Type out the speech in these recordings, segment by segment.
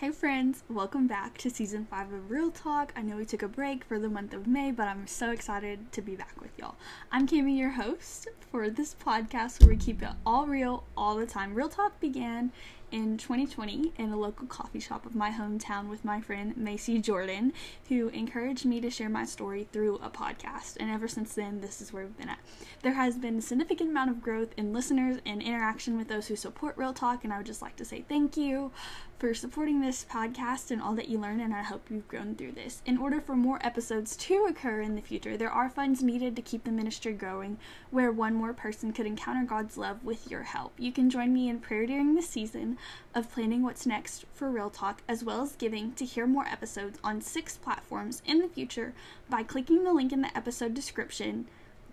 Hey friends, welcome back to season 5 of Real Talk. I know we took a break for the month of May, but I'm so excited to be back with y'all. I'm Kammi, your host for this podcast where we keep it all real all the time. Real Talk began in 2020 in a local coffee shop of my hometown with my friend Macy Jordan, who encouraged me to share my story through a podcast. And ever since then, this is where we've been at. There has been a significant amount of growth in listeners and interaction with those who support Real Talk, and I would just like to say thank you for supporting this podcast and all that you learn, and I hope you've grown through this. In order for more episodes to occur in the future, there are funds needed to keep the ministry growing, where one more person could encounter God's love with your help. You can join me in prayer during this season of planning what's next for Real Talk, as well as giving to hear more episodes on six platforms in the future by clicking the link in the episode description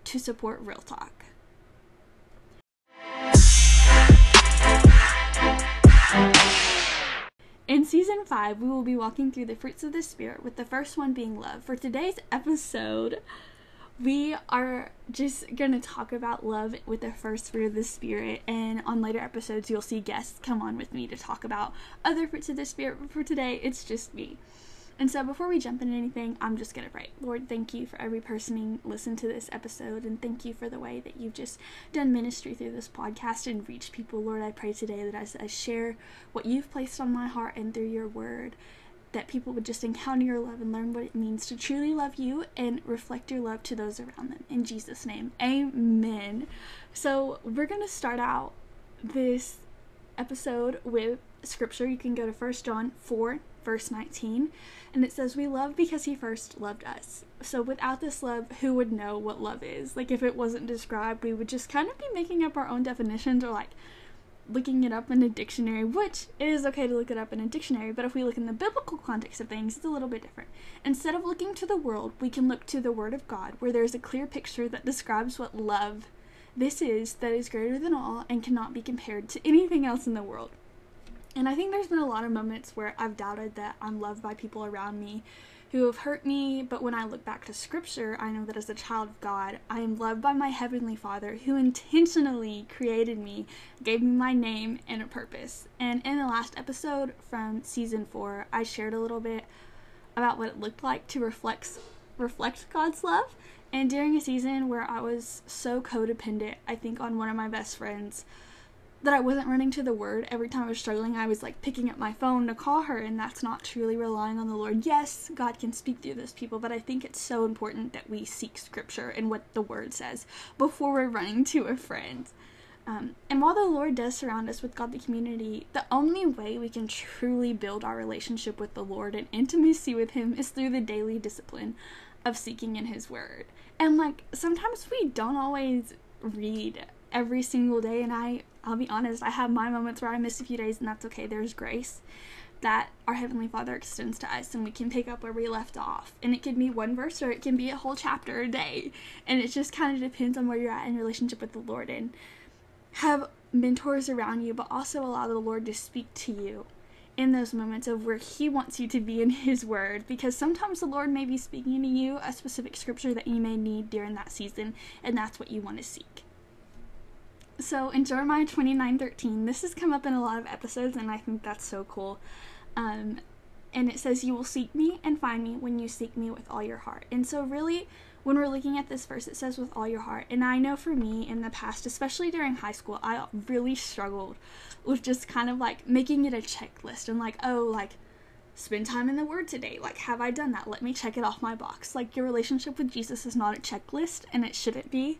to support Real Talk. In season 5, we will be walking through the fruits of the Spirit, with the first one being love. For today's episode, we are just going to talk about love with the first fruit of the Spirit, and on later episodes, you'll see guests come on with me to talk about other fruits of the Spirit. But for today, it's just me. And so, before we jump into anything, I'm just going to pray. Lord, thank you for every person listened to this episode, and thank you for the way that you've just done ministry through this podcast and reached people. Lord, I pray today that as I share what you've placed on my heart and through your word, that people would just encounter your love and learn what it means to truly love you and reflect your love to those around them. In Jesus' name, amen. So, we're going to start out this episode with scripture. You can go to 1 John 4, verse 19 and it says, We love because he first loved us. So without this love, who would know what love is? Like, if it wasn't described, we would just kind of be making up our own definitions or like looking it up in a dictionary, which it is okay to look it up in a dictionary, but if we look in the biblical context of things, it's a little bit different. Instead of looking to the world, we can look to the Word of God, where there's a clear picture that describes what love this is that is greater than all and cannot be compared to anything else in the world. And I think there's been a lot of moments where I've doubted that I'm loved by people around me who have hurt me, but when I look back to scripture, I know that as a child of God, I am loved by my heavenly Father who intentionally created me, gave me my name and a purpose. And in the last episode from season 4, I shared a little bit about what it looked like to reflect reflect God's love. And during a season where I was so codependent, I think on one of my best friends, that I wasn't running to the word every time I was struggling. I was like picking up my phone to call her, and that's not truly relying on the Lord. Yes, God can speak through those people, but I think it's so important that we seek scripture and what the word says before we're running to a friend. Um, and while the Lord does surround us with godly community, the only way we can truly build our relationship with the Lord and intimacy with Him is through the daily discipline of seeking in His Word. And like sometimes we don't always read every single day, and I I'll be honest, I have my moments where I miss a few days, and that's okay. There's grace that our Heavenly Father extends to us, and we can pick up where we left off. And it can be one verse, or it can be a whole chapter a day. And it just kind of depends on where you're at in relationship with the Lord. And have mentors around you, but also allow the Lord to speak to you in those moments of where He wants you to be in His Word. Because sometimes the Lord may be speaking to you a specific scripture that you may need during that season, and that's what you want to seek. So in Jeremiah 29 13, this has come up in a lot of episodes, and I think that's so cool. Um, and it says, You will seek me and find me when you seek me with all your heart. And so, really, when we're looking at this verse, it says with all your heart. And I know for me in the past, especially during high school, I really struggled with just kind of like making it a checklist and like, oh, like, spend time in the Word today. Like, have I done that? Let me check it off my box. Like, your relationship with Jesus is not a checklist, and it shouldn't be.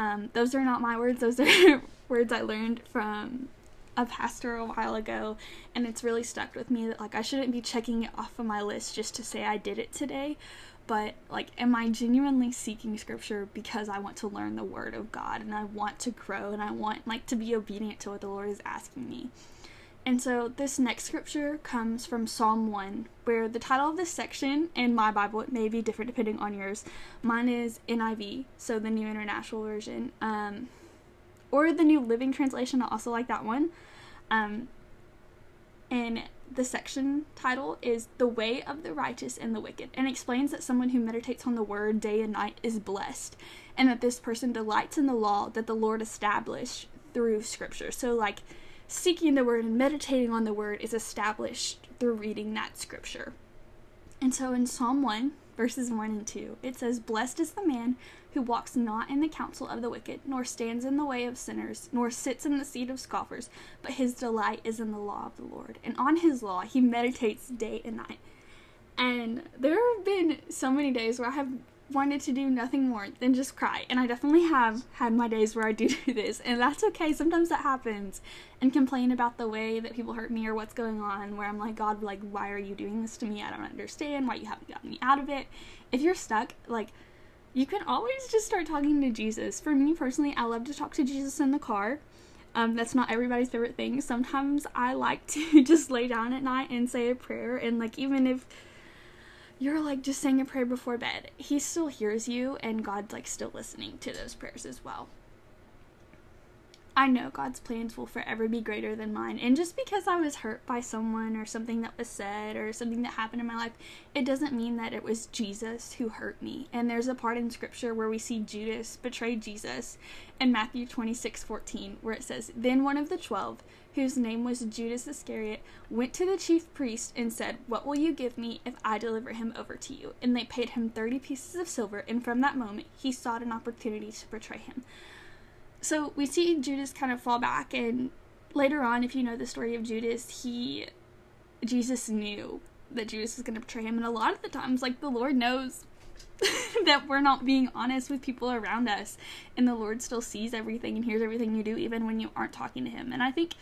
Um, those are not my words, those are words I learned from a pastor a while ago, and it's really stuck with me that like I shouldn't be checking it off of my list just to say I did it today, but like am I genuinely seeking scripture because I want to learn the word of God and I want to grow and I want like to be obedient to what the Lord is asking me. And so this next scripture comes from Psalm 1, where the title of this section in my Bible, it may be different depending on yours. Mine is NIV, so the New International Version, um, or the New Living Translation. I also like that one. Um, and the section title is The Way of the Righteous and the Wicked, and explains that someone who meditates on the word day and night is blessed, and that this person delights in the law that the Lord established through Scripture. So, like, seeking the word and meditating on the word is established through reading that scripture. And so in Psalm 1, verses 1 and 2, it says, Blessed is the man who walks not in the counsel of the wicked, nor stands in the way of sinners, nor sits in the seat of scoffers, but his delight is in the law of the Lord. And on his law he meditates day and night. And there have been so many days where I have wanted to do nothing more than just cry. And I definitely have had my days where I do do this, and that's okay. Sometimes that happens. And complain about the way that people hurt me or what's going on, where I'm like, God, like, why are you doing this to me? I don't understand why you haven't gotten me out of it. If you're stuck, like, you can always just start talking to Jesus. For me personally, I love to talk to Jesus in the car. Um, that's not everybody's favorite thing. Sometimes I like to just lay down at night and say a prayer, and like, even if you're like just saying a prayer before bed, he still hears you and God's like still listening to those prayers as well. I know God's plans will forever be greater than mine. And just because I was hurt by someone or something that was said or something that happened in my life, it doesn't mean that it was Jesus who hurt me. And there's a part in scripture where we see Judas betray Jesus in Matthew 26 14, where it says, Then one of the twelve, whose name was Judas Iscariot, went to the chief priest and said, What will you give me if I deliver him over to you? And they paid him 30 pieces of silver, and from that moment he sought an opportunity to betray him. So we see Judas kind of fall back, and later on, if you know the story of Judas, he, Jesus knew that Judas was going to betray him, and a lot of the times, like, the Lord knows that we're not being honest with people around us and the Lord still sees everything and hears everything you do even when you aren't talking to him. And I think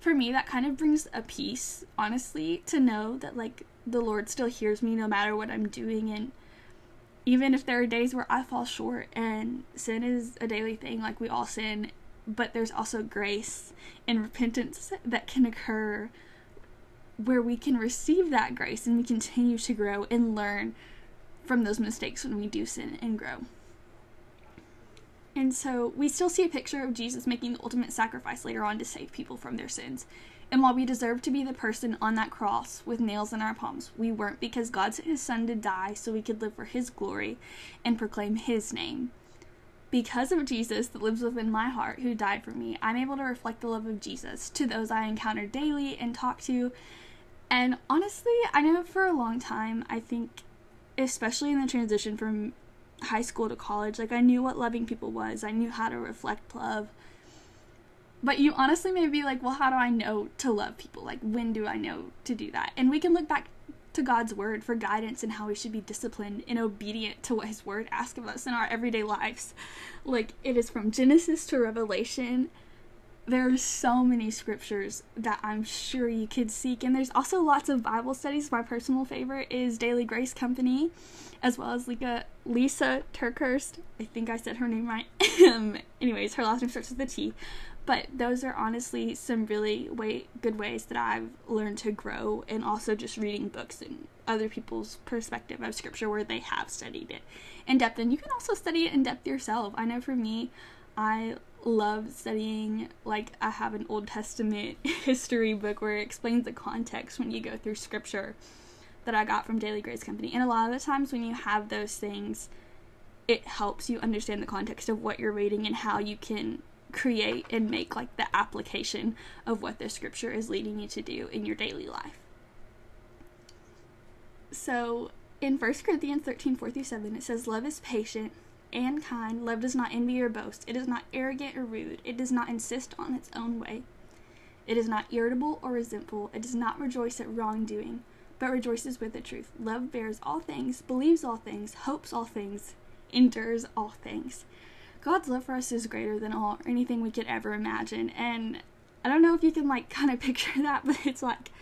for me that kind of brings a peace, honestly, to know that like the Lord still hears me no matter what I'm doing and even if there are days where I fall short and sin is a daily thing, like we all sin, but there's also grace and repentance that can occur where we can receive that grace and we continue to grow and learn from those mistakes when we do sin and grow. And so we still see a picture of Jesus making the ultimate sacrifice later on to save people from their sins. And while we deserve to be the person on that cross with nails in our palms, we weren't because God sent his son to die so we could live for his glory and proclaim his name. Because of Jesus that lives within my heart, who died for me, I'm able to reflect the love of Jesus to those I encounter daily and talk to. And honestly, I know for a long time, I think especially in the transition from high school to college, like I knew what loving people was. I knew how to reflect love. But you honestly may be like, well, how do I know to love people? Like, when do I know to do that? And we can look back to God's word for guidance and how we should be disciplined and obedient to what His word asks of us in our everyday lives. Like, it is from Genesis to Revelation there are so many scriptures that I'm sure you could seek. And there's also lots of Bible studies. My personal favorite is Daily Grace Company, as well as Lisa, Lisa TerKeurst. I think I said her name right. Um, anyways, her last name starts with a T. But those are honestly some really way, good ways that I've learned to grow, and also just reading books and other people's perspective of scripture where they have studied it in depth. And you can also study it in depth yourself. I know for me, I love studying like I have an Old Testament history book where it explains the context when you go through scripture that I got from Daily Grace Company. And a lot of the times when you have those things, it helps you understand the context of what you're reading and how you can create and make like the application of what the scripture is leading you to do in your daily life. So in 1 Corinthians 13 4 through 7, it says, Love is patient and kind. Love does not envy or boast. It is not arrogant or rude. It does not insist on its own way. It is not irritable or resentful. It does not rejoice at wrongdoing, but rejoices with the truth. Love bears all things, believes all things, hopes all things, endures all things. God's love for us is greater than all anything we could ever imagine. And I don't know if you can like kind of picture that, but it's like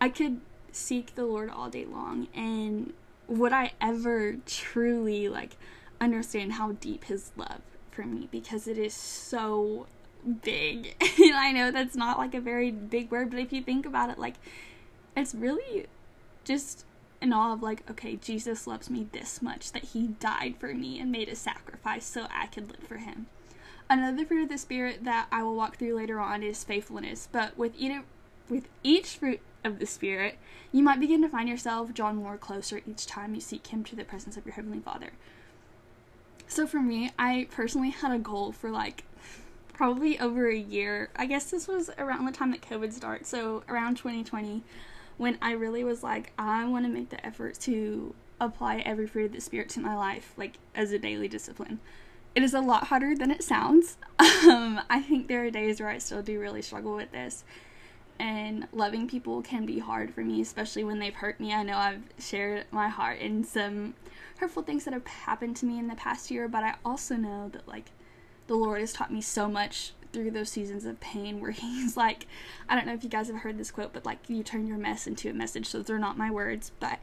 I could seek the Lord all day long and would I ever truly like understand how deep his love for me because it is so big. and I know that's not like a very big word, but if you think about it, like it's really just in awe of like, okay, Jesus loves me this much that he died for me and made a sacrifice so I could live for him. Another fruit of the spirit that I will walk through later on is faithfulness, but with each with each fruit of the spirit, you might begin to find yourself drawn more closer each time you seek him to the presence of your heavenly Father. So for me, I personally had a goal for like probably over a year. I guess this was around the time that COVID started, so around 2020, when I really was like, I want to make the effort to apply every fruit of the Spirit to my life, like as a daily discipline. It is a lot harder than it sounds. Um, I think there are days where I still do really struggle with this. And loving people can be hard for me, especially when they've hurt me. I know I've shared my heart in some hurtful things that have happened to me in the past year, but I also know that, like, the Lord has taught me so much through those seasons of pain where He's like, I don't know if you guys have heard this quote, but like, you turn your mess into a message. So they're not my words, but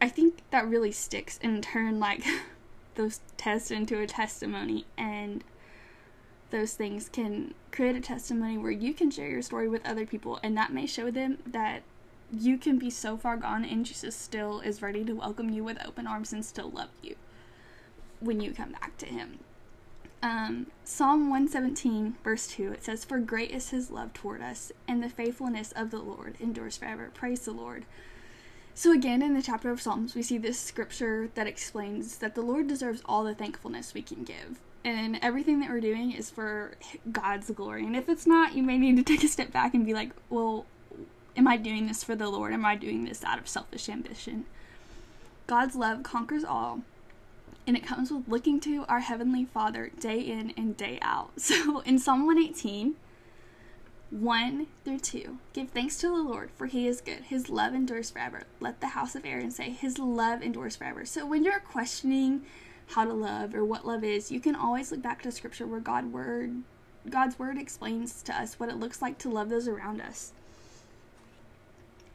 I think that really sticks and turn like those tests into a testimony and those things can create a testimony where you can share your story with other people and that may show them that you can be so far gone and Jesus still is ready to welcome you with open arms and still love you when you come back to him. Um, Psalm 117, verse 2, it says, For great is his love toward us, and the faithfulness of the Lord endures forever. Praise the Lord. So, again, in the chapter of Psalms, we see this scripture that explains that the Lord deserves all the thankfulness we can give. And everything that we're doing is for God's glory. And if it's not, you may need to take a step back and be like, well, am I doing this for the Lord? Am I doing this out of selfish ambition? God's love conquers all, and it comes with looking to our Heavenly Father day in and day out. So in Psalm 118, 1 through 2. Give thanks to the Lord, for he is good. His love endures forever. Let the house of Aaron say, His love endures forever. So when you're questioning how to love or what love is, you can always look back to scripture where God word God's word explains to us what it looks like to love those around us.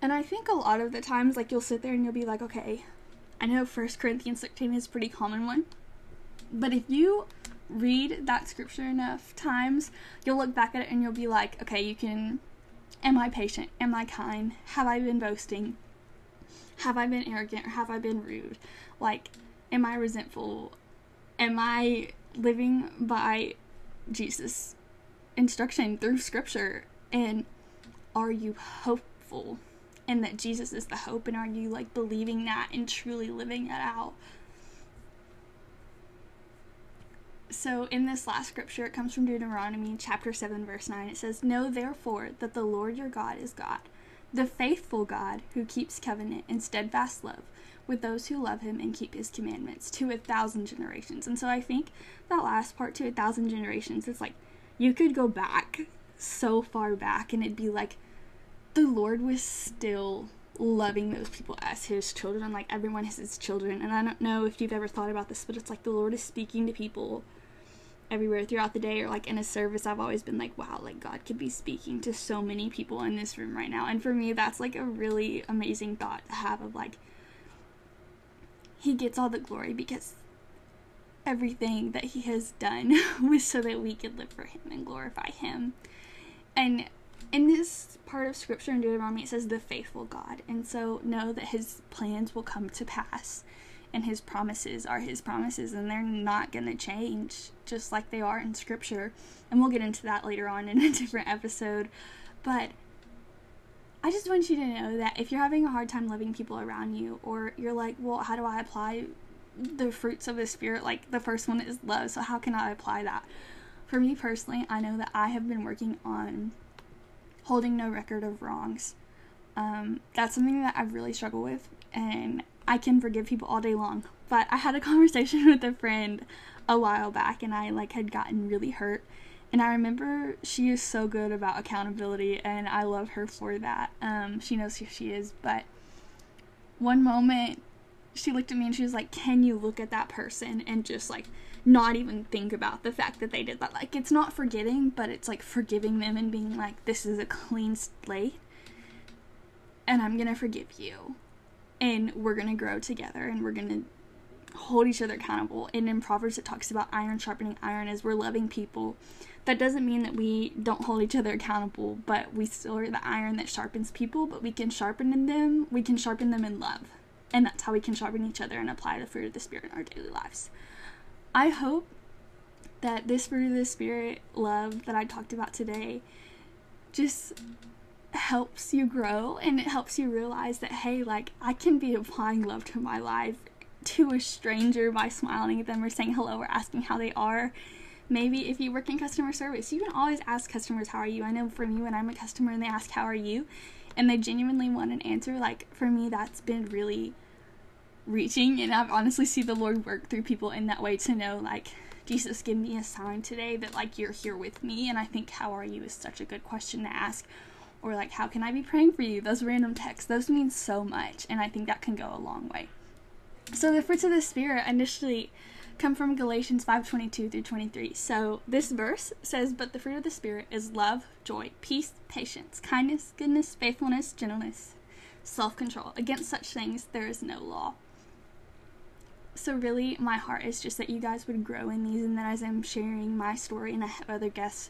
And I think a lot of the times like you'll sit there and you'll be like, okay, I know 1 Corinthians 16 is a pretty common one. But if you read that scripture enough times, you'll look back at it and you'll be like, okay, you can. Am I patient? Am I kind? Have I been boasting? Have I been arrogant or have I been rude? Like, am I resentful? Am I living by Jesus' instruction through scripture? And are you hopeful? And that Jesus is the hope, and are you like believing that and truly living it out? So, in this last scripture, it comes from Deuteronomy chapter 7, verse 9. It says, Know therefore that the Lord your God is God, the faithful God who keeps covenant and steadfast love with those who love him and keep his commandments to a thousand generations. And so I think that last part to a thousand generations is like you could go back so far back and it'd be like the Lord was still loving those people as his children. Like everyone has his children. And I don't know if you've ever thought about this, but it's like the Lord is speaking to people everywhere throughout the day or like in a service i've always been like wow like god could be speaking to so many people in this room right now and for me that's like a really amazing thought to have of like he gets all the glory because everything that he has done was so that we could live for him and glorify him and in this part of scripture in deuteronomy it says the faithful god. And so know that his plans will come to pass and his promises are his promises and they're not going to change just like they are in scripture. And we'll get into that later on in a different episode. But i just want you to know that if you're having a hard time loving people around you or you're like well how do i apply the fruits of the spirit? Like the first one is love so how can i apply that? For me personally i know that i have been working on holding no record of wrongs um, that's something that i've really struggled with and I can forgive people all day long. But I had a conversation with a friend a while back and I like had gotten really hurt. And I remember she is so good about accountability and I love her for that. Um, she knows who she is, but one moment she looked at me and she was like, Can you look at that person and just like not even think about the fact that they did that? Like, it's not forgetting, but it's like forgiving them and being like, This is a clean slate and I'm gonna forgive you and we're to grow together and we're to hold each other accountable. And in Proverbs, it talks about iron sharpening iron as we're loving people. That doesn't mean that we don't hold each other accountable, but we still are the iron that sharpens people, but we can sharpen in them, we can sharpen them in love. And that's how we can sharpen each other and apply the fruit of the Spirit in our daily lives. I hope that this fruit of the Spirit love that I talked about today just helps you grow and it helps you realize that hey like i can be applying love to my life to a stranger by smiling at them or saying hello or asking how they are Maybe if you work in customer service, you can always ask customers, How are you? I know for me, when I'm a customer and they ask, How are you? And they genuinely want an answer, like for me, that's been really reaching. And I've honestly see the Lord work through people in that way to know, like, Jesus, give me a sign today that, like, you're here with me. And I think, How are you? is such a good question to ask. Or, like, How can I be praying for you? Those random texts, those mean so much. And I think that can go a long way. So, the fruits of the Spirit initially come from Galatians 5:22 through 23. So this verse says, "But the fruit of the spirit is love, joy, peace, patience, kindness, goodness, faithfulness, gentleness, self-control. Against such things there is no law." So really my heart is just that you guys would grow in these and that as I'm sharing my story and I have other guests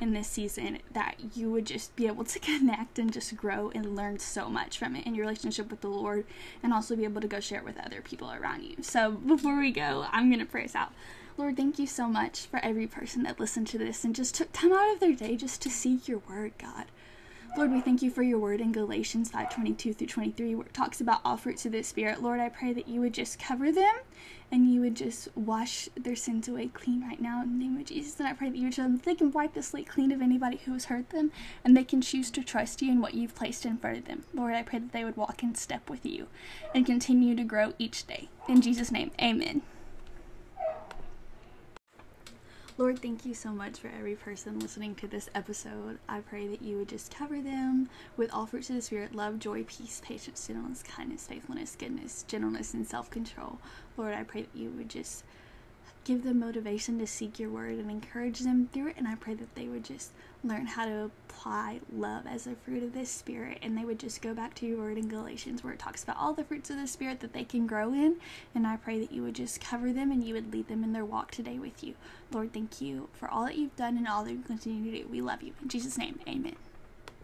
in this season that you would just be able to connect and just grow and learn so much from it in your relationship with the Lord and also be able to go share it with other people around you. So before we go, I'm going to pray us out. Lord, thank you so much for every person that listened to this and just took time out of their day just to seek your word, God. Lord, we thank you for your word in Galatians 5:22 through 23 where it talks about all fruits of the spirit. Lord, I pray that you would just cover them and you would just wash their sins away clean right now in the name of Jesus. And I pray that you would show them that they can wipe the slate clean of anybody who has hurt them and they can choose to trust you in what you've placed in front of them. Lord, I pray that they would walk in step with you and continue to grow each day. In Jesus' name, amen. Lord, thank you so much for every person listening to this episode. I pray that you would just cover them with all fruits of the Spirit love, joy, peace, patience, gentleness, kindness, faithfulness, goodness, gentleness, and self control. Lord, I pray that you would just give them motivation to seek your word and encourage them through it. And I pray that they would just learn how to apply love as a fruit of this spirit and they would just go back to your word in Galatians where it talks about all the fruits of the spirit that they can grow in. And I pray that you would just cover them and you would lead them in their walk today with you. Lord, thank you for all that you've done and all that you continue to do. We love you. In Jesus' name, amen.